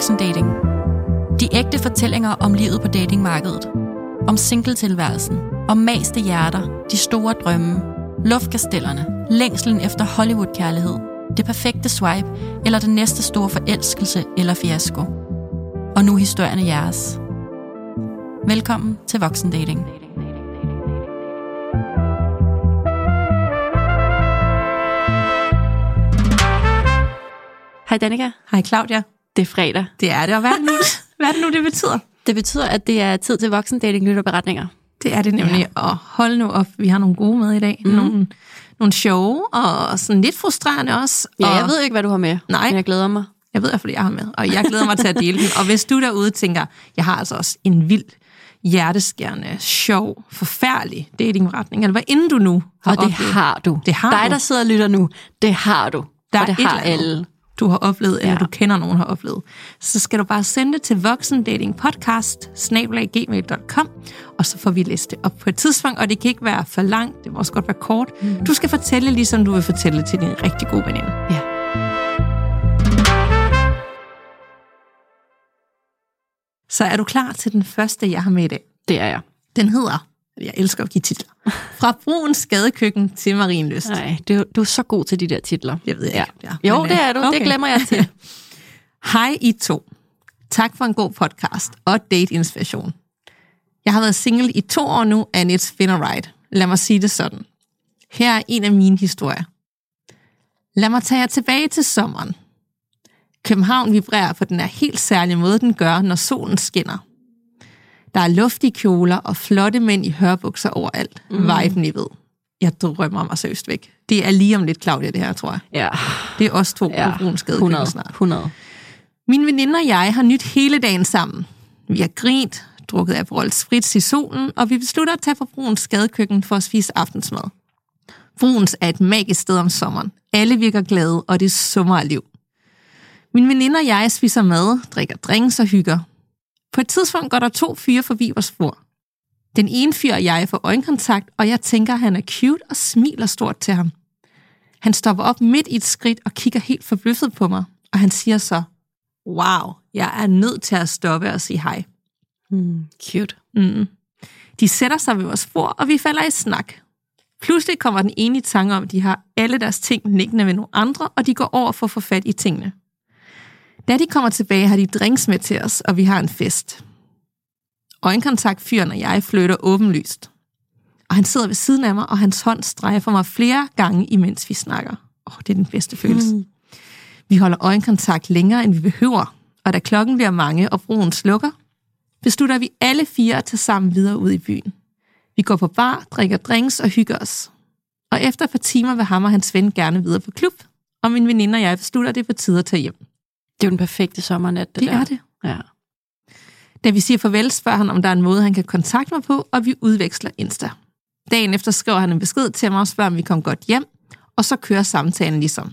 Voksendating. De ægte fortællinger om livet på datingmarkedet. Om singletilværelsen. Om maste hjerter. De store drømme. Luftkastellerne. Længslen efter Hollywood-kærlighed. Det perfekte swipe. Eller den næste store forelskelse eller fiasko. Og nu historierne jeres. Velkommen til Voksendating. Hej Danika. Hej Claudia. Det er fredag. Det er det, og hvad er det nu, hvad er det, nu det betyder? Det betyder, at det er tid til voksendating lytterberetninger. Det er det nemlig, ja. og hold nu op, vi har nogle gode med i dag. Mm. Nogle, nogle sjove, og sådan lidt frustrerende også. Ja, og jeg ved ikke, hvad du har med, Nej. men jeg glæder mig. Jeg ved i hvert fald, jeg har med, og jeg glæder mig til at dele den. Og hvis du derude tænker, jeg har altså også en vild, hjerteskærende, sjov, forfærdelig datingretning, eller hvad end du nu har Og det oplevet, har du. Det har Dig, du. der sidder og lytter nu, det har du. Der og er det et har alle. Du har oplevet, eller Ja. du kender nogen har oplevet, så skal du bare sende det til voksendatingpodcast, og så får vi læst det op på et tidspunkt, og det kan ikke være for langt, det må også godt være kort. Mm. Du skal fortælle, ligesom du vil fortælle til din rigtig gode veninde. Ja. Så er du klar til den første, jeg har med i dag? Det er jeg. Den hedder, jeg elsker at give titler, Fra Brugens Skadekøkken til Marienlyst. Nej, du, du er så god til de der titler. Jeg ved ikke. Ja. Ja. Jo, Men, det øh, er du. Det glemmer jeg til. Hej I to. Tak for en god podcast og date-inspiration. Jeg har været single i to år nu, and it's been alright. Lad mig sige det sådan. Her er en af mine historier. Lad mig tage jer tilbage til sommeren. København vibrerer på den her helt særlige måde, den gør, når solen skinner. Der er luftige kjoler og flotte mænd i hørbukser overalt. Mm. Viben, I ved. Jeg drømmer mig seriøst væk. Det er lige om lidt, Claudia, det her, tror jeg. Ja, Det er os to ja. på Bruns Skadekøkken 100. snart. 100. Min veninde og jeg har nyt hele dagen sammen. Vi har grint, drukket Aperol Spritz i solen, og vi beslutter at tage på Bruns skadekøkken for at spise aftensmad. Bruns er et magisk sted om sommeren. Alle virker glade, og det summer af liv. Min veninde og jeg spiser mad, drikker drinks og hygger. På et tidspunkt går der to fyre forbi vores spor. Den ene fyr og jeg får øjenkontakt, og jeg tænker, at han er cute og smiler stort til ham. Han stopper op midt i et skridt og kigger helt forbløffet på mig, og han siger så, wow, jeg er nødt til at stoppe og sige hej. Mm, cute. Mm. De sætter sig ved vores bord, og vi falder i snak. Pludselig kommer den ene i tanke om, at de har alle deres ting liggende ved nogle andre, og de går over for at få fat i tingene. Da de kommer tilbage, har de drinks med til os, og vi har en fest. Øjenkontakt fyren og jeg flytter åbenlyst. Og han sidder ved siden af mig, og hans hånd strejfer mig flere gange, imens vi snakker. Åh, oh, det er den bedste følelse. Mm. Vi holder øjenkontakt længere, end vi behøver, og da klokken bliver mange og broen slukker, beslutter vi alle fire at tage sammen videre ud i byen. Vi går på bar, drikker drinks og hygger os. Og efter et par timer vil ham og hans ven gerne videre på klub, og min veninde og jeg beslutter, at det er på tide at tage hjem. Det er jo den perfekte sommernat, det, Det der. er det. Ja. Da vi siger farvel, spørger han, om der er en måde, han kan kontakte mig på, og vi udveksler Insta. Dagen efter skriver han en besked til mig og spørger, om vi kom godt hjem, og så kører samtalen ligesom.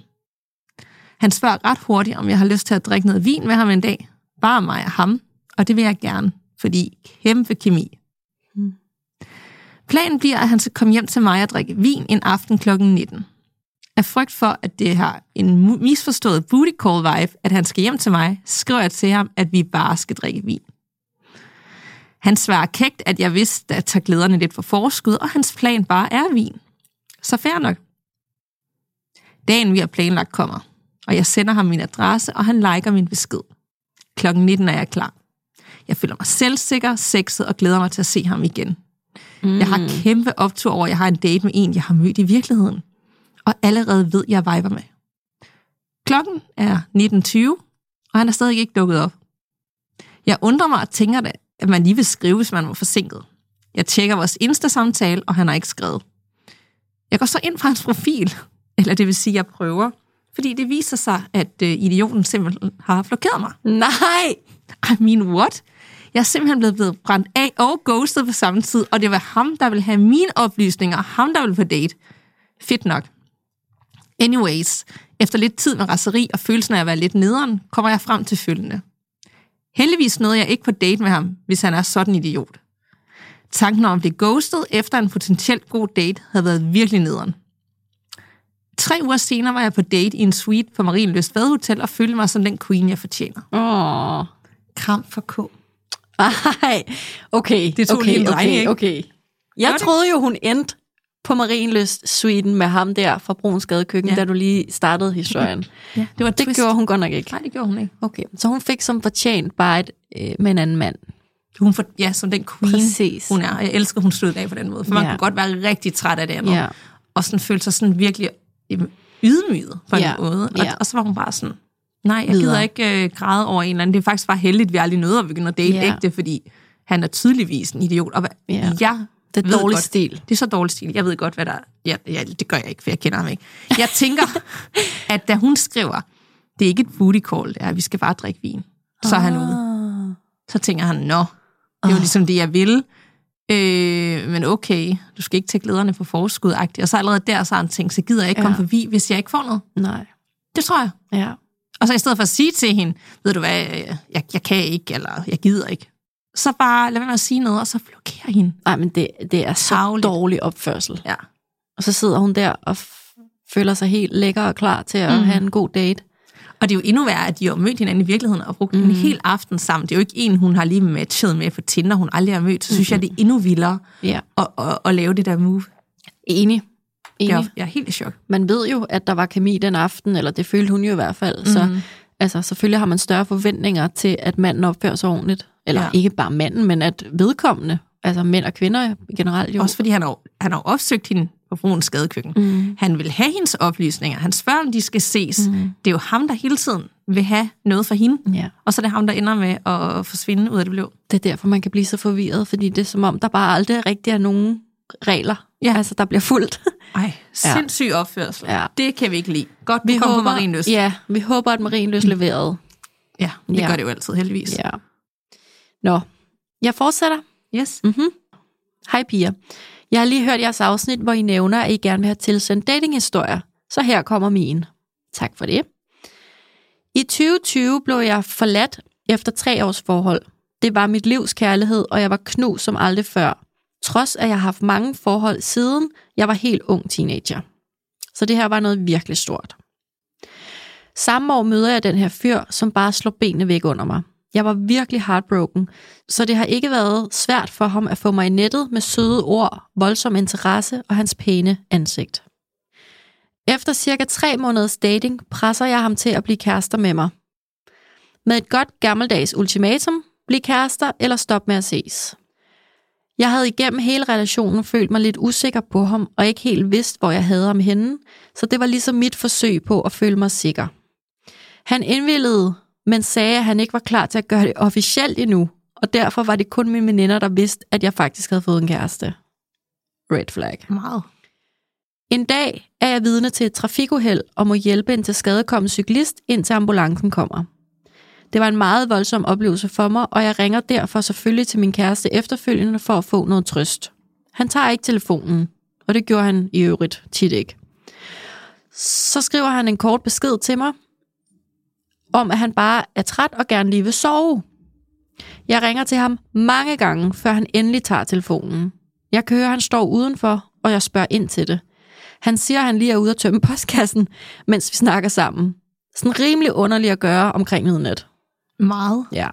Han spørger ret hurtigt, om jeg har lyst til at drikke noget vin med ham en dag. Bare mig og ham, og det vil jeg gerne, fordi kæmpe kemi. Mm. Planen bliver, at han skal komme hjem til mig og drikke vin en aften kl. 19. Af frygt for, at det har en misforstået booty call vibe, at han skal hjem til mig, skriver jeg til ham, at vi bare skal drikke vin. Han svarer kægt, at jeg vidste at tage glæderne lidt for forskud, og hans plan bare er vin. Så fair nok. Dagen vi har planlagt kommer, og jeg sender ham min adresse, og han liker min besked. Klokken 19 er jeg klar. Jeg føler mig selvsikker, sexet og glæder mig til at se ham igen. Mm. Jeg har kæmpe optur over, at jeg har en date med en, jeg har mødt i virkeligheden. Og allerede ved, jeg viber med. Klokken er 19.20, og han er stadig ikke dukket op. Jeg undrer mig og tænker da, at man lige vil skrive, hvis man var forsinket. Jeg tjekker vores Insta-samtale, og han har ikke skrevet. Jeg går så ind på hans profil, eller det vil sige, at jeg prøver, fordi det viser sig, at øh, idioten simpelthen har blokeret mig. Nej! I mean, what? Jeg er simpelthen blevet, blevet brændt af og ghostet på samme tid, og det var ham, der ville have mine oplysninger, og ham, der ville på date. Fedt nok. Anyways, efter lidt tid med raseri og følelsen af at være lidt nederen, kommer jeg frem til følgende. Heldigvis nåede jeg ikke på date med ham, hvis han er sådan en idiot. Tanken om at blive ghostet efter en potentielt god date havde været virkelig nederen. Tre uger senere var jeg på date i en suite på Marienløst Badehotel og følte mig som den queen, jeg fortjener. Åh. Kram for K. Ej, okay. Det tog okay, en okay, ikke? okay. Jeg troede jo, hun endte på Marienløst Sweden med ham der fra Bruns Gadekøkken, Ja. da du lige startede historien. Ja, det var et Det twist. gjorde hun godt nok ikke. Nej, det gjorde hun ikke. Okay, så hun fik som fortjent bare et øh, med en anden mand. Hun for, ja, som den queen, Præcis. hun er. Jeg elsker, hun stod af på den måde. For man Ja. kunne godt være rigtig træt af det andet. Ja. Og sådan følte sig sådan virkelig ydmyget på Ja. en måde. Og, Ja. og så var hun bare sådan, nej, jeg gider ikke øh, græde over en eller anden. Det er faktisk bare heldigt, vi aldrig nåede at begynde at date Ja. ægte, fordi han er tydeligvis en idiot. Og Ja. ja. jeg Det er dårlig godt, stil. Det er så dårlig stil. Jeg ved godt, hvad der er. Ja, ja, det gør jeg ikke, for jeg kender ham ikke. Jeg tænker, at da hun skriver, det er ikke et booty call, det er, vi skal bare drikke vin. Så er han ude. Ah. Så tænker han, nå, det er jo ligesom det, jeg vil. Øh, men okay, du skal ikke tage glæderne på forskud -agtigt. Og så allerede der, så har han tænkt, så gider jeg ikke Ja. komme forbi, hvis jeg ikke får noget. Nej. Det tror jeg. Ja. Og så i stedet for at sige til hende, ved du hvad, jeg, jeg kan ikke, eller jeg gider ikke. Så bare lad være med at sige noget, og så blokere hende. Nej, men det, det er så Tarveligt. dårlig opførsel. Ja. Og så sidder hun der og føler sig helt lækker og klar til at Mhm. mm. have en god date. Og det er jo endnu værre, at de har mødt hinanden i virkeligheden og brugt mm. en hel aften sammen. Det er jo ikke en, hun har lige matchet med på Tinder, hun aldrig har mødt. Så synes jeg, det er endnu vildere Ja. at, at, at lave det der move. Enig. Enig. Jeg, jeg er helt i chok. Man ved jo, at der var kemi den aften, eller det følte hun jo i hvert fald. Så Mhm. altså, selvfølgelig har man større forventninger til, at manden opfører sig ordentligt. Eller Ja. ikke bare manden, men at vedkommende, altså mænd og kvinder generelt jo. Også fordi han har, han har opsøgt hende på Brugens skadekøkken. Mm. Han vil have hendes oplysninger. Han spørger, om de skal ses. Mm. Det er jo ham, der hele tiden vil have noget for hende. Ja. Og så er det ham, der ender med at forsvinde ud af det blå. Det er derfor, man kan blive så forvirret, fordi det er som om, der bare aldrig rigtig er nogen regler. Ja. Altså, der bliver fuldt. Ej, sindssyg opførsel. Ja. Det kan vi ikke lide. Godt, vi kom på Marienløs. Ja, vi håber, at Marienløs leverede. ja, det Ja. gør det jo altid, heldigvis. Ja. Nå, jeg fortsætter. Yes. Mm-hmm. Hej piger. Jeg har lige hørt jeres afsnit, hvor I nævner, at I gerne vil have tilsendt datinghistorier. Så her kommer min. Tak for det. I 2020 blev jeg forladt efter tre års forhold. Det var mit livs kærlighed, og jeg var knust som aldrig før. Trods at jeg har haft mange forhold siden, jeg var helt ung teenager. Så det her var noget virkelig stort. Samme år møder jeg den her fyr, som bare slår benene væk under mig. Jeg var virkelig heartbroken, så det har ikke været svært for ham at få mig i nettet med søde ord, voldsom interesse og hans pæne ansigt. Efter cirka tre måneders dating presser jeg ham til at blive kærester med mig. Med et godt gammeldags ultimatum, bliv kærester eller stop med at ses. Jeg havde igennem hele relationen følt mig lidt usikker på ham, og ikke helt vidst, hvor jeg havde ham henne, så det var ligesom mit forsøg på at føle mig sikker. Han indvillede, men sagde, at han ikke var klar til at gøre det officielt endnu, og derfor var det kun mine veninder, der vidste, at jeg faktisk havde fået en kæreste. Red flag. Meget. En dag er jeg vidne til et trafikuheld og må hjælpe en til skadekommen cyklist, indtil ambulancen kommer. Det var en meget voldsom oplevelse for mig, og jeg ringer derfor selvfølgelig til min kæreste efterfølgende for at få noget trøst. Han tager ikke telefonen, og det gjorde han i øvrigt tit ikke. Så skriver han en kort besked til mig, om at han bare er træt og gerne lige vil sove. Jeg ringer til ham mange gange, før han endelig tager telefonen. Jeg kan høre, at han står udenfor, og jeg spørger ind til det. Han siger, at han lige er ude at tømme postkassen, mens vi snakker sammen. Sådan rimelig underligt at gøre omkring midnat. Meget. Ja.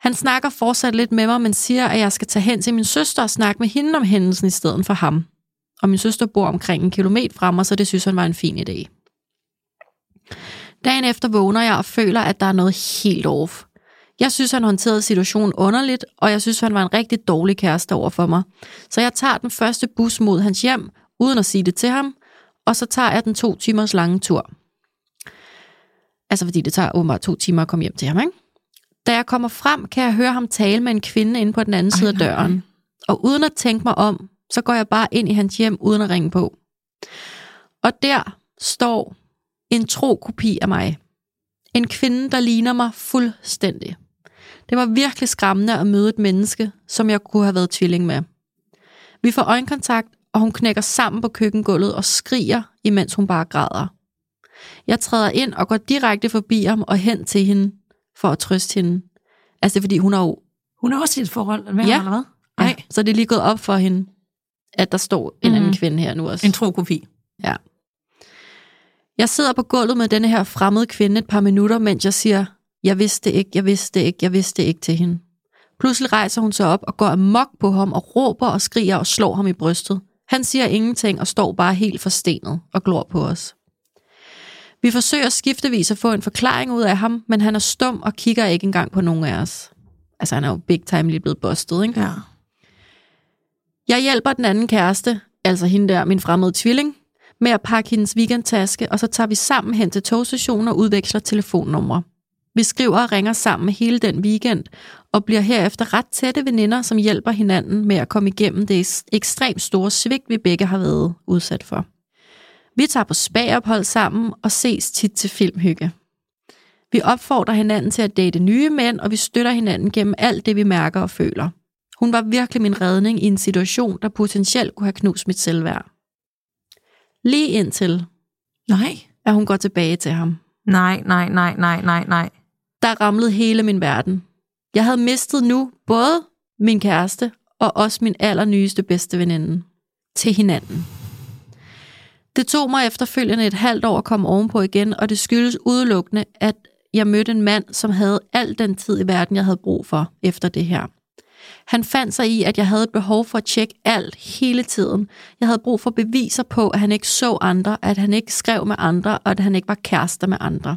Han snakker fortsat lidt med mig, men siger, at jeg skal tage hen til min søster og snakke med hende om hændelsen i stedet for ham. Og min søster bor omkring en kilometer fra mig, så det synes han var en fin idé. Dagen efter vågner jeg og føler, at der er noget helt off. Jeg synes, han håndterede situationen underligt, og jeg synes, han var en rigtig dårlig kæreste over for mig. Så jeg tager den første bus mod hans hjem, uden at sige det til ham, og så tager jeg den to timers lange tur. Altså fordi det tager åbenbart to timer at komme hjem til ham, ikke? Da jeg kommer frem, kan jeg høre ham tale med en kvinde inde på den anden side af døren. Og uden at tænke mig om, så går jeg bare ind i hans hjem, uden at ringe på. Og der står en tro kopi af mig. En kvinde, der ligner mig fuldstændig. Det var virkelig skræmmende at møde et menneske, som jeg kunne have været tvilling med. Vi får øjenkontakt, og hun knækker sammen på køkkengulvet og skriger, imens hun bare græder. Jeg træder ind og går direkte forbi ham og hen til hende for at trøste hende. Altså det er fordi, hun har jo... Hun er også i et forhold med Ja. ham, eller hvad? Ja, så det er lige gået op for hende, at der står en Mhm. anden kvinde her nu også. En tro kopi. Ja. Jeg sidder på gulvet med denne her fremmede kvinde et par minutter, mens jeg siger, jeg vidste ikke, jeg vidste ikke, jeg vidste ikke til hende. Pludselig rejser hun sig op og går amok på ham og råber og skriger og slår ham i brystet. Han siger ingenting og står bare helt forstenet og glor på os. Vi forsøger skiftevis at få en forklaring ud af ham, men han er stum og kigger ikke engang på nogen af os. Altså, han er jo big time lige blevet bustet, ikke? Ja. Jeg hjælper den anden kæreste, altså hende der, min fremmede tvilling, med at pakke hendes weekendtaske, og så tager vi sammen hen til togstationen og udveksler telefonnumre. Vi skriver og ringer sammen hele den weekend, og bliver herefter ret tætte veninder, som hjælper hinanden med at komme igennem det ekstremt store svigt, vi begge har været udsat for. Vi tager på spagophold sammen og ses tit til filmhygge. Vi opfordrer hinanden til at date nye mænd, og vi støtter hinanden gennem alt det, vi mærker og føler. Hun var virkelig min redning i en situation, der potentielt kunne have knust mit selvværd. Lige indtil, Nej. at hun går tilbage til ham. Nej, nej, nej, nej, nej, nej. Der ramlede hele min verden. Jeg havde mistet nu både min kæreste og også min allernyeste bedste veninde til hinanden. Det tog mig efterfølgende et halvt år at komme ovenpå igen, og det skyldes udelukkende, at jeg mødte en mand, som havde al den tid i verden, jeg havde brug for efter det her. Han fandt sig i, at jeg havde et behov for at tjekke alt hele tiden. Jeg havde brug for beviser på, at han ikke så andre, at han ikke skrev med andre, og at han ikke var kærester med andre.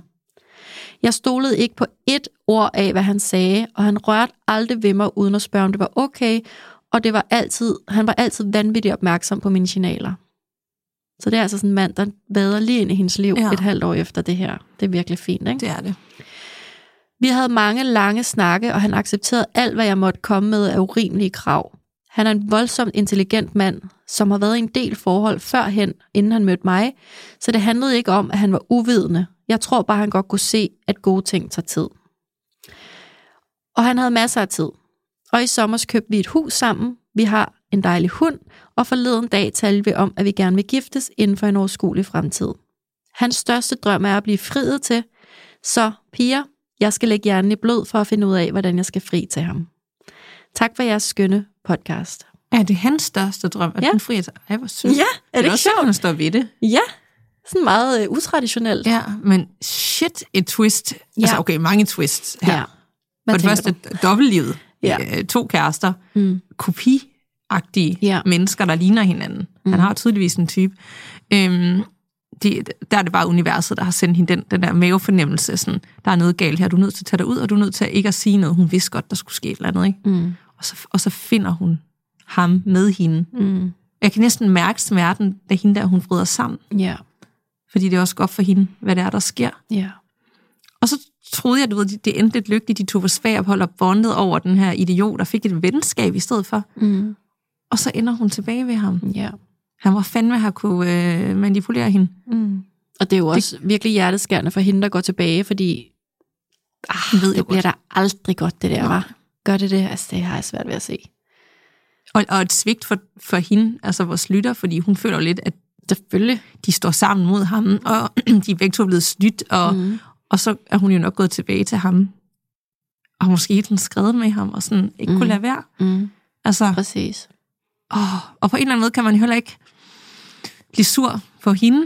Jeg stolede ikke på et ord af, hvad han sagde, og han rørte aldrig ved mig, uden at spørge, om det var okay, og det var altid, han var altid vanvittigt opmærksom på mine signaler. Så det er altså sådan en mand, der vader lige ind i hendes liv ja. et halvt år efter det her. Det er virkelig fint, ikke? Det er det. Vi havde mange lange snakke, og han accepterede alt, hvad jeg måtte komme med af urimelige krav. Han er en voldsomt intelligent mand, som har været i en del forhold førhen, inden han mødte mig, så det handlede ikke om, at han var uvidende. Jeg tror bare, han godt kunne se, at gode ting tager tid. Og han havde masser af tid. Og i sommer købte vi et hus sammen. Vi har en dejlig hund, og forleden dag talte vi om, at vi gerne vil giftes inden for en overskuelig fremtid. Hans største drøm er at blive friet til, så piger, jeg skal lægge hjernen i blod for at finde ud af, hvordan jeg skal fri til ham. Tak for jeres skønne podcast. Er det hans største drøm, at Ja. hun frier sig? Ej, hvor sødt. Ja, er det ikke også sjovt, at han står ved det. Ja, sådan meget øh, utraditionelt. Ja, men shit, et twist. Ja. Altså, okay, mange twists her. Ja. For Hvad det tænker første, du? dobbeltlivet. Ja. Øh, to kærester. Mm. Kopiagtige Ja. mennesker, der ligner hinanden. Mm. Han har tydeligvis en type. Øhm, de, der er det bare universet, der har sendt hende den, den der mavefornemmelse. Sådan, der er noget galt her, du er nødt til at tage dig ud, og du er nødt til at ikke at sige noget. Hun vidste godt, der skulle ske et eller andet. Ikke? Mm. Og, så, og så finder hun ham med hende. Mm. Jeg kan næsten mærke smerten, da hende der, hun vrider sammen. Ja, Fordi det er også godt for hende, hvad det er, der sker. ja. Og så troede jeg, du ved, det- det endte lidt lykkeligt. De tog på svagophold og bondet over den her idiot, og fik et venskab i stedet for. Mm. Og så ender hun tilbage ved ham. ja. Han var fandme have kunne øh, manipulere hende. Mm. Og det er jo også det... virkelig hjerteskærende for hende, der går tilbage, fordi ah, ved det bliver godt. da aldrig godt, det der, var. Gør det det? Altså, det har jeg svært ved at se. Og, og et svigt for, for hende, altså vores lytter, fordi hun føler lidt, at Selvfølgelig. de står sammen mod ham, og de er begge to blevet snydt, og, mm. og så er hun jo nok gået tilbage til ham. Og måske ikke sådan skrevet med ham, og sådan ikke mm. kunne lade være. Mm. Altså, Præcis. åh, og på en eller anden måde kan man jo heller ikke blive sur på hende,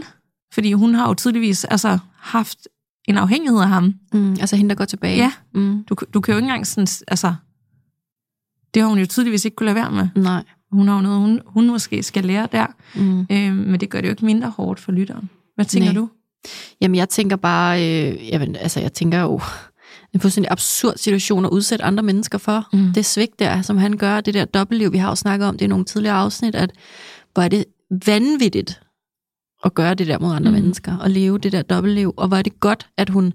fordi hun har jo tydeligvis altså, haft en afhængighed af ham. Mm. Altså hende, der går tilbage. Ja. Mm. Du, du kan jo ikke engang sådan, altså, det har hun jo tydeligvis ikke kunne lade være med. Nej. Hun har jo noget, hun, hun måske skal lære der, Mm. øh, men det gør det jo ikke mindre hårdt for lytteren. Hvad tænker Nej. du? Jamen, jeg tænker bare, øh, jamen, altså, jeg tænker jo, en fuldstændig absurd situation at udsætte andre mennesker for. Mm. Det svigt der, som han gør, det der dobbeltliv, vi har jo snakket om det i nogle tidligere afsnit, at hvor er det vanvittigt at gøre det der mod andre Mm. mennesker, og leve det der dobbeltliv, og hvor er det godt, at hun, det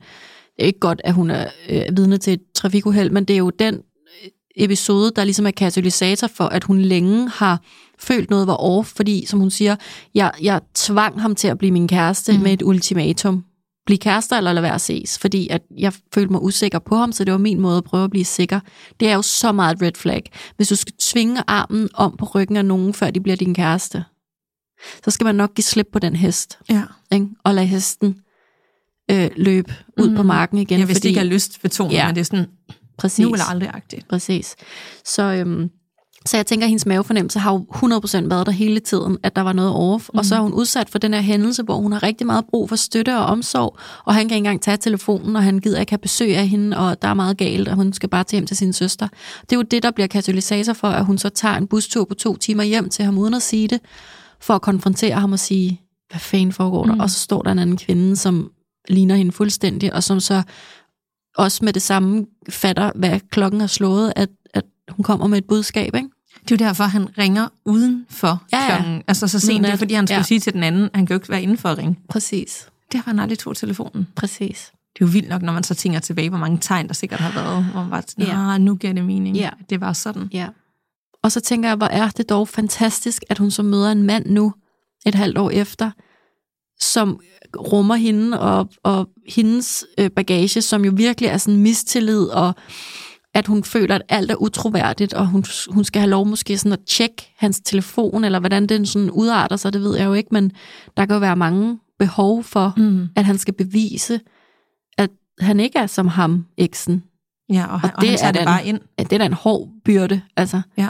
er ikke godt, at hun er øh, vidne til et trafikuheld, men det er jo den øh, episode, der ligesom er katalysator for, at hun længe har følt noget var off, fordi, som hun siger, jeg, jeg tvang ham til at blive min kæreste mm. med et ultimatum. Bliv kærester eller lad være at ses, fordi at jeg følte mig usikker på ham, så det var min måde at prøve at blive sikker. Det er jo så meget et red flag. Hvis du skal tvinge armen om på ryggen af nogen, før de bliver din kæreste, så skal man nok give slip på den hest, Ja. ikke? og lade hesten øh, løbe ud Mm. på marken igen. Jeg hvis det ikke er lyst for tonen, ja. Ja. men det er sådan, præcis. nu eller aldrig agtigt. Præcis. Så, øhm, Så jeg tænker, at hendes mavefornemmelse har jo 100% været der hele tiden, at der var noget off. Mm. Og så er hun udsat for den her hændelse, hvor hun har rigtig meget brug for støtte og omsorg, og han kan ikke engang tage telefonen, og han gider ikke have besøg af hende, og der er meget galt, og hun skal bare til hjem til sin søster. Det er jo det, der bliver katalysator for, at hun så tager en bustur på to timer hjem til ham, uden at sige det, for at konfrontere ham og sige, hvad fanden foregår der? Mm. Og så står der en anden kvinde, som ligner hende fuldstændig, og som så også med det samme fatter, hvad klokken har slået, at, at hun kommer med et budskab, ikke? Det er jo derfor, han ringer uden for Ja, ja. klokken. Altså så sent, det er fordi, han skulle Ja. sige til den anden, han kan jo ikke være inden for at ringe. Præcis. Det har han aldrig tog telefonen. Præcis. Det er jo vildt nok, når man så tænker tilbage, hvor mange tegn, der sikkert har været, hvor man bare sådan, Ja. ah, nu giver det mening. Ja. Det var sådan. Ja. Og så tænker jeg, hvor er det dog fantastisk, at hun så møder en mand nu, et halvt år efter, som rummer hende og, og hendes øh, bagage, som jo virkelig er sådan mistillid, og at hun føler, at alt er utroværdigt, og hun, hun skal have lov måske sådan at tjekke hans telefon, eller hvordan den sådan udarter sig, det ved jeg jo ikke, men der kan jo være mange behov for, Mm. at han skal bevise, at han ikke er som ham, eksen. Ja, og, han, og, det han tager er det bare ind. At det er da en hård byrde, altså Ja.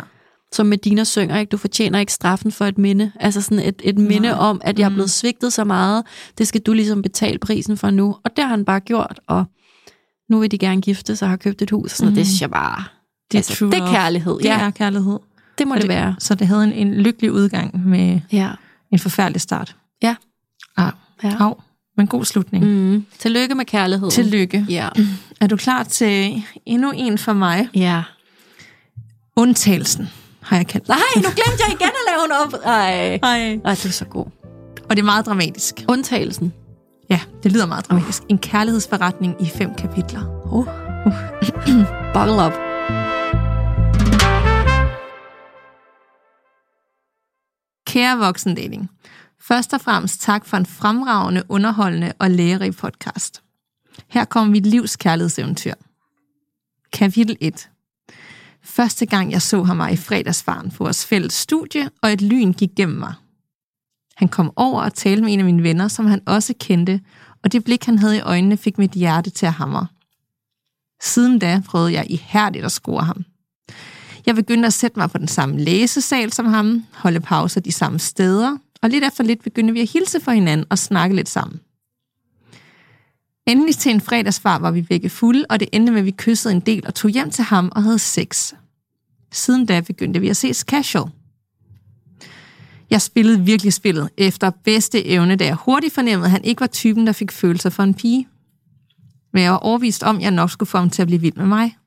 Som Medina synger, ikke? du fortjener ikke straffen for et minde. Altså sådan et, et minde Nej. om, at jeg er Mm. blevet svigtet så meget. Det skal du ligesom betale prisen for nu. Og det har han bare gjort, og nu vil de gerne gifte sig og har købt et hus. Sådan, mm. Det synes jeg bare, Det er altså, det er kærlighed. Det Ja, er kærlighed. det må Og det være. Så det havde en, en lykkelig udgang med Ja. en forfærdelig start. Ja. Ah, ja. Au, men god slutning. Mm. Mm. Tillykke med kærligheden. Tillykke. Ja. Er du klar til endnu en for mig? ja. Undtagelsen, har jeg kaldt. Nej, nu glemte jeg igen at lave en op. Ej. Nej. Ej, du er så god. Og det er meget dramatisk. Undtagelsen. Ja, det lyder meget dramatisk. En kærlighedsforretning i fem kapitler. Uh. Buckle up. Kære voksendating. Først og fremmest tak for en fremragende, underholdende og lærerig podcast. Her kommer mit livs kærlighedseventyr. Kapitel 1. Første gang jeg så ham var i fredagsfaren på vores fælles studie, og et lyn gik gennem mig. Han kom over og talte med en af mine venner, som han også kendte, og det blik, han havde i øjnene, fik mit hjerte til at hamre. Siden da prøvede jeg ihærdigt at score ham. Jeg begyndte at sætte mig på den samme læsesal som ham, holde pauser de samme steder, og lidt efter lidt begyndte vi at hilse for hinanden og snakke lidt sammen. Endelig til en fredagsfar var vi begge fulde, og det endte med, at vi kyssede en del og tog hjem til ham og havde sex. Siden da begyndte vi at ses casual. Jeg spillede virkelig spillet efter bedste evne, da jeg hurtigt fornemmede, at han ikke var typen, der fik følelser for en pige. Men jeg var overvist om, at jeg nok skulle få ham til at blive vild med mig.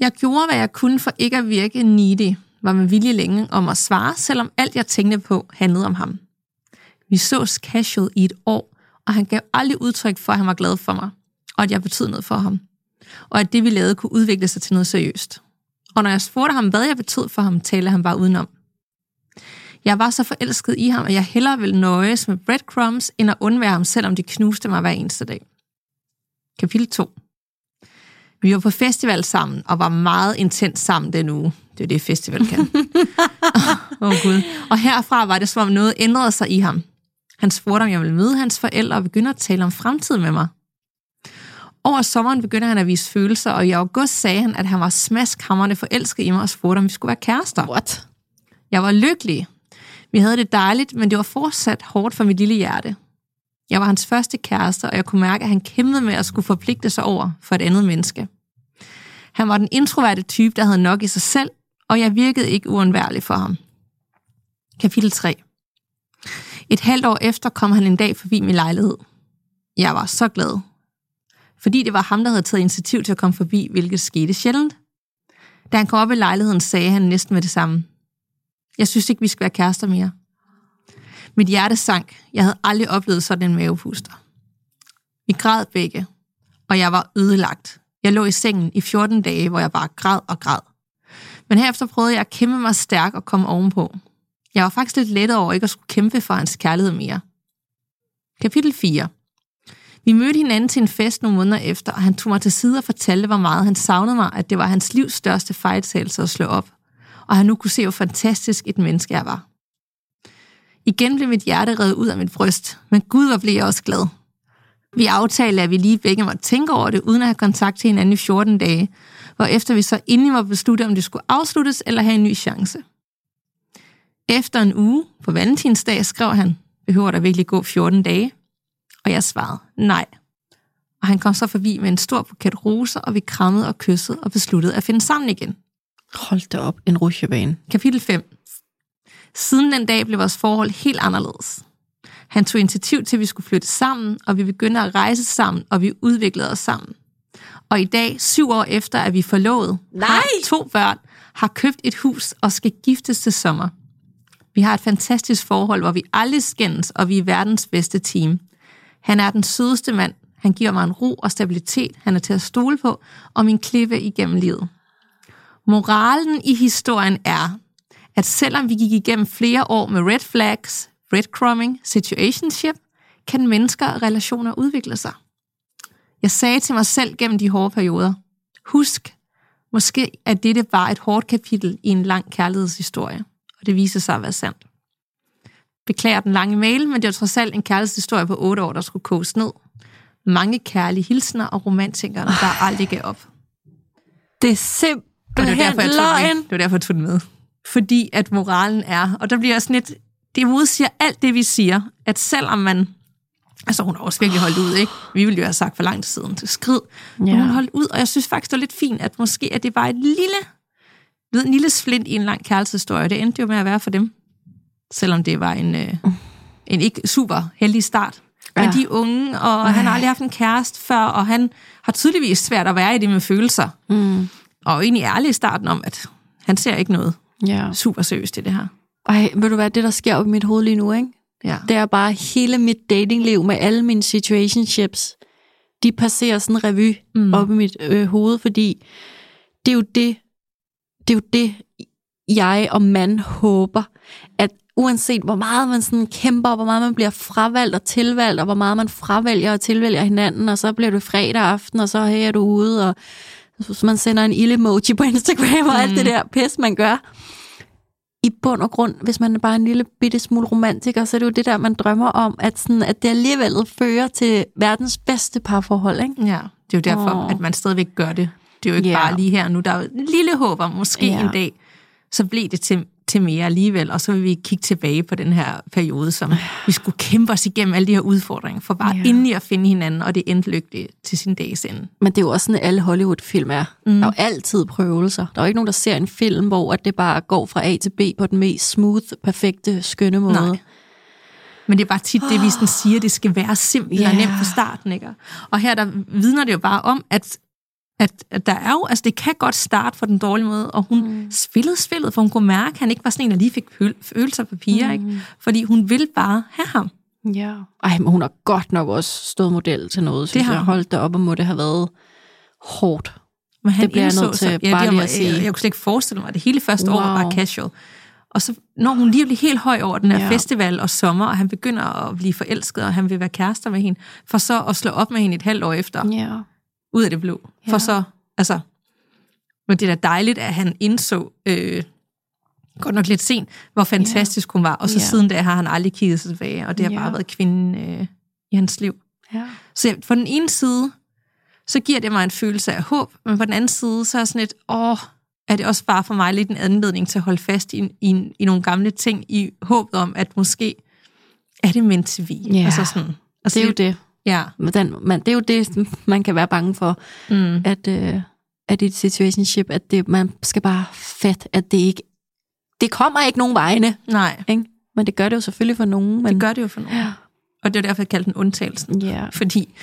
Jeg gjorde, hvad jeg kunne for ikke at virke needy, var med vilje længe om at svare, selvom alt jeg tænkte på handlede om ham. Vi sås casual i et år, og han gav aldrig udtryk for, at han var glad for mig, og at jeg betød noget for ham, og at det, vi lavede, kunne udvikle sig til noget seriøst. Og når jeg spurgte ham, hvad jeg betød for ham, talte han bare udenom. Jeg var så forelsket i ham, at jeg hellere ville nøjes med breadcrumbs, end at undvære ham, selvom de knuste mig hver eneste dag. Kapitel 2 Vi var på festival sammen, og var meget intens sammen den uge. Det er det, festival kan. Åh oh, Gud. Og herfra var det, som om noget ændrede sig i ham. Han spurgte, om jeg ville møde hans forældre og begynde at tale om fremtiden med mig. Over sommeren begyndte han at vise følelser, og i august sagde han, at han var smaskhamrende forelsket i mig og spurgte, om vi skulle være kærester. What? Jeg var lykkelig. Vi havde det dejligt, men det var fortsat hårdt for mit lille hjerte. Jeg var hans første kæreste, og jeg kunne mærke, at han kæmpede med at skulle forpligte sig over for et andet menneske. Han var den introverte type, der havde nok i sig selv, og jeg virkede ikke uundværlig for ham. Kapitel 3 et halvt år efter kom han en dag forbi min lejlighed. Jeg var så glad. Fordi det var ham, der havde taget initiativ til at komme forbi, hvilket skete sjældent. Da han kom op i lejligheden, sagde han næsten med det samme. Jeg synes ikke, vi skal være kærester mere. Mit hjerte sank. Jeg havde aldrig oplevet sådan en mavepuster. Vi græd begge, og jeg var ødelagt. Jeg lå i sengen i 14 dage, hvor jeg bare græd og græd. Men herefter prøvede jeg at kæmpe mig stærk og komme ovenpå. Jeg var faktisk lidt lettere over ikke at skulle kæmpe for hans kærlighed mere. Kapitel 4 Vi mødte hinanden til en fest nogle måneder efter, og han tog mig til side og fortalte, hvor meget han savnede mig, at det var hans livs største fejltagelse at slå op, og han nu kunne se, hvor fantastisk et menneske jeg var. Igen blev mit hjerte reddet ud af mit bryst, men gud, hvor blev jeg også glad. Vi aftalte, at vi lige begge måtte tænke over det, uden at have kontakt til hinanden i 14 dage, og efter vi så endelig var besluttet, om det skulle afsluttes eller have en ny chance. Efter en uge på valentinsdag skrev han, behøver der virkelig gå 14 dage? Og jeg svarede, nej. Og han kom så forbi med en stor buket roser, og vi krammede og kyssede og besluttede at finde sammen igen. Hold da op, en rutsjebane. Kapitel 5. Siden den dag blev vores forhold helt anderledes. Han tog initiativ til, at vi skulle flytte sammen, og vi begyndte at rejse sammen, og vi udviklede os sammen. Og i dag, syv år efter, at vi forlovet, Nej! har to børn, har købt et hus og skal giftes til sommer. Vi har et fantastisk forhold, hvor vi aldrig skændes, og vi er verdens bedste team. Han er den sødeste mand. Han giver mig en ro og stabilitet, han er til at stole på, og min klippe igennem livet. Moralen i historien er, at selvom vi gik igennem flere år med red flags, breadcrumbing, situationship, kan mennesker og relationer udvikle sig. Jeg sagde til mig selv gennem de hårde perioder, husk, måske at dette var et hårdt kapitel i en lang kærlighedshistorie, og det viser sig at være sandt. Beklager den lange mail, men det var trods alt en kærlighedshistorie på 8 år, der skulle koges ned. Mange kærlige hilsner og romantikere, der aldrig gav op. Det er Og simpelthen det var derfor, jeg løgn. med. Det var derfor, jeg tog den med. Fordi at moralen er, og der bliver også lidt, det modsiger alt det, vi siger, at selvom man, altså hun har også virkelig holdt ud, ikke? Vi ville jo have sagt for lang tid siden til skrid, men Ja. hun holdt ud, og jeg synes faktisk, det var lidt fint, at måske at det var et lille, ved, en lille splint i en lang kærlighedshistorie. Det endte jo med at være for dem, selvom det var en, øh, en ikke super heldig start. Men Ja. de er unge, og han har aldrig haft en kæreste før, og han har tydeligvis svært at være i det med følelser. Mm. Og egentlig ærlig i starten om, at han ser ikke noget Ja. super seriøst i det her. Ej, ved du hvad, det der sker op i mit hoved lige nu, ikke? Ja. Det er bare hele mit datingliv med alle mine situationships. De passerer sådan en revy mm. op i mit øh, hoved, fordi det er jo det, det er jo det, jeg og mand håber, at uanset hvor meget man sådan kæmper, hvor meget man bliver fravalgt og tilvalgt, og hvor meget man fravælger og tilvælger hinanden, og så bliver du fredag aften, og så er du ude, og så man sender en ild-emoji på Instagram, og mm. alt det der pis, man gør. I bund og grund, hvis man er bare en lille bitte smule romantiker, så er det jo det der, man drømmer om, at, sådan, at det alligevel fører til verdens bedste parforhold, ikke? ja, det er jo derfor, Åh. at man stadigvæk gør det. Det er jo ikke Ja. bare lige her nu. Der er jo en lille håb om, måske Ja. en dag, så blev det til, til mere alligevel, og så vil vi kigge tilbage på den her periode, som vi skulle kæmpe os igennem alle de her udfordringer, for bare ja. endelig at finde hinanden, og det endte lykkeligt til sin dags ende. Men det er jo også sådan, alle Hollywood-film er. Mm. Der er jo altid prøvelser. Der er jo ikke nogen, der ser en film, hvor at det bare går fra A til B på den mest smooth, perfekte, skønne måde. Nej. Men det er bare tit det, vi sådan siger, det skal være simpelt Ja. og nemt fra starten. Ikke? Og her der vidner det jo bare om, at, at, at der er jo, altså det kan godt starte på den dårlige måde, og hun mm. spillede spillet, for hun kunne mærke, at han ikke var sådan en, der lige fik føl- følelser på piger, mm. ikke? fordi hun ville bare have ham. Ja. Ej, men hun har godt nok også stået model til noget, synes har jeg. Holdt det op, og må det have været hårdt. Men han Det bliver jeg nødt til så- bare det lige at sige. Jeg, jeg kunne slet ikke forestille mig, at det hele første år var Wow. bare casual. Og så når hun lige bliver helt høj over den her Ja. ja. festival og sommer, og han begynder at blive forelsket, og han vil være kærester med hende, for så at slå op med hende et halvt år efter. Ja. Ud af det blå. Ja. Ja. For så, altså, men det er da dejligt, at han indså, øh, godt nok lidt sent, hvor fantastisk hun var. Og så Ja. siden da har han aldrig kigget sig tilbage, og det har Ja. bare været kvinden øh, i hans liv. ja. Så på den ene side, så giver det mig en følelse af håb, men på den anden side, så er sådan lidt, åh, er det også bare for mig lidt en anledning til at holde fast i, i, i nogle gamle ting, i håbet om, at måske er det ment til vi. Ja. Altså sådan, altså Det er jo det. Ja. Men Den, man, det er jo det, man kan være bange for, Mm. at, øh, at i et situationship, at det, man skal bare fat, at det ikke, det kommer ikke nogen vegne, Nej, ikke? Men det gør det jo selvfølgelig for nogen. Men, det gør det jo for nogen. Ja. Og det er derfor, jeg kaldte den undtagelsen. Ja. Fordi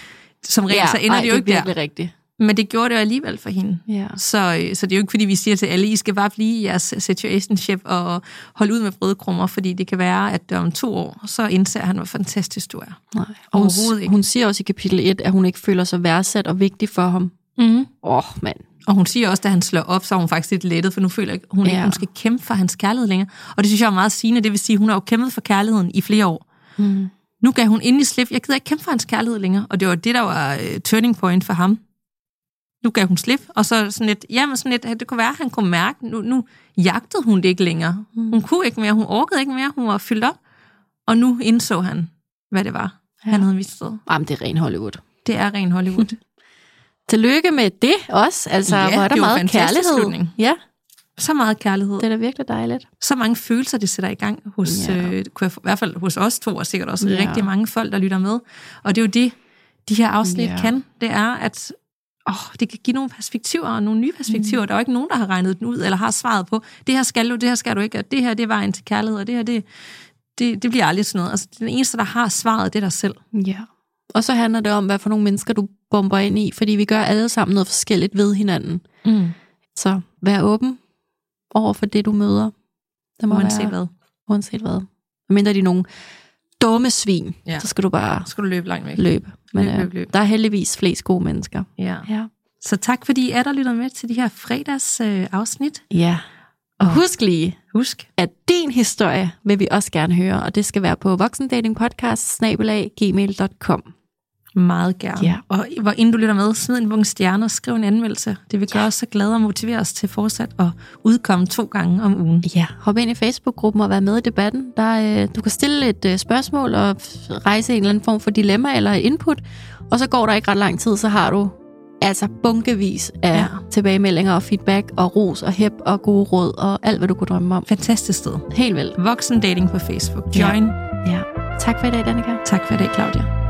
som regel, så ender ej, det jo ikke det er der. virkelig rigtigt. Men det gjorde det jo alligevel for hende. Ja. Så, øh, så det er jo ikke, fordi vi siger til alle, I skal bare blive i jeres situationship og holde ud med brødkrummer, fordi det kan være, at om to år, så indser han, hvor fantastisk du er. Nej. Og hun, ikke. hun siger også i kapitel 1, at hun ikke føler sig værdsat og vigtig for ham. Mm. Åh, oh, mand. Og hun siger også, da han slår op, så er hun faktisk lidt lettet, for nu føler jeg, hun ikke, Ja. hun skal kæmpe for hans kærlighed længere. Og det synes jeg er meget sigende. Det vil sige, hun har jo kæmpet for kærligheden i flere år. Mm. Nu gav hun endelig slip. Jeg gider ikke kæmpe for hans kærlighed længere. Og det var det, der var uh, turning point for ham. Nu gav hun slip, og så sådan lidt, jamen sådan lidt, det kunne være, at han kunne mærke, nu, nu jagtede hun det ikke længere. Hun kunne ikke mere, hun orkede ikke mere, hun var fyldt op. Og nu indså han, hvad det var, ja. han havde mistet. Jamen, det er ren Hollywood. Det er ren Hollywood. Tillykke med det også. Altså, Ja, hvor er der meget kærlighed. slutning. Ja, Så meget kærlighed. det er da virkelig dejligt. så mange følelser, det sætter i gang hos, Ja. øh, i hvert fald hos os to, og sikkert også Ja. rigtig mange folk, der lytter med. Og det er jo det, de her afsnit ja. kan. Det er, at åh, det kan give nogle perspektiver, og nogle nye perspektiver. Mm. Der er jo ikke nogen, der har regnet den ud, eller har svaret på, det her skal du, det her skal du ikke, og det her, det er vejen til kærlighed, og det her, det, det, det bliver aldrig sådan noget. Altså, den eneste, der har svaret, det er dig selv. Ja. Og så handler det om, hvad for nogle mennesker du bomber ind i, fordi vi gør alle sammen noget forskelligt ved hinanden. Mm. Så vær åben over for det, du møder. Det må Uanset være, hvad. Uanset hvad. Mindre de er nogle dumme svin, ja. Så skal du bare Så skal du løbe langt væk. løbe. Men Løb, øh, løb, løb. der er heldigvis flest gode mennesker. Ja. Ja. Så tak, fordi I er der lytter med til de her fredags øh, afsnit. Ja. Og husk lige, Husk, at din historie vil vi også gerne høre, og det skal være på voksendatingpodcast. Meget gerne. Ja. Og hvor inden du lytter med, smid en bunke stjerner, skriv en anmeldelse. Det vil gøre os så glade og motivere os til fortsat at udkomme to gange om ugen. Ja, hop ind i Facebook-gruppen og vær med i debatten. Der, øh, du kan stille et øh, spørgsmål og rejse en eller anden form for dilemma eller input, og så går der ikke ret lang tid, så har du altså bunkevis af ja. Tilbagemeldinger og feedback og ros og hæb og gode råd og alt, hvad du kunne drømme om. Fantastisk sted. Helt vildt. Voksen dating på Facebook. Join. Ja. Ja. Tak for i dag, Danika. Tak for i dag, Claudia.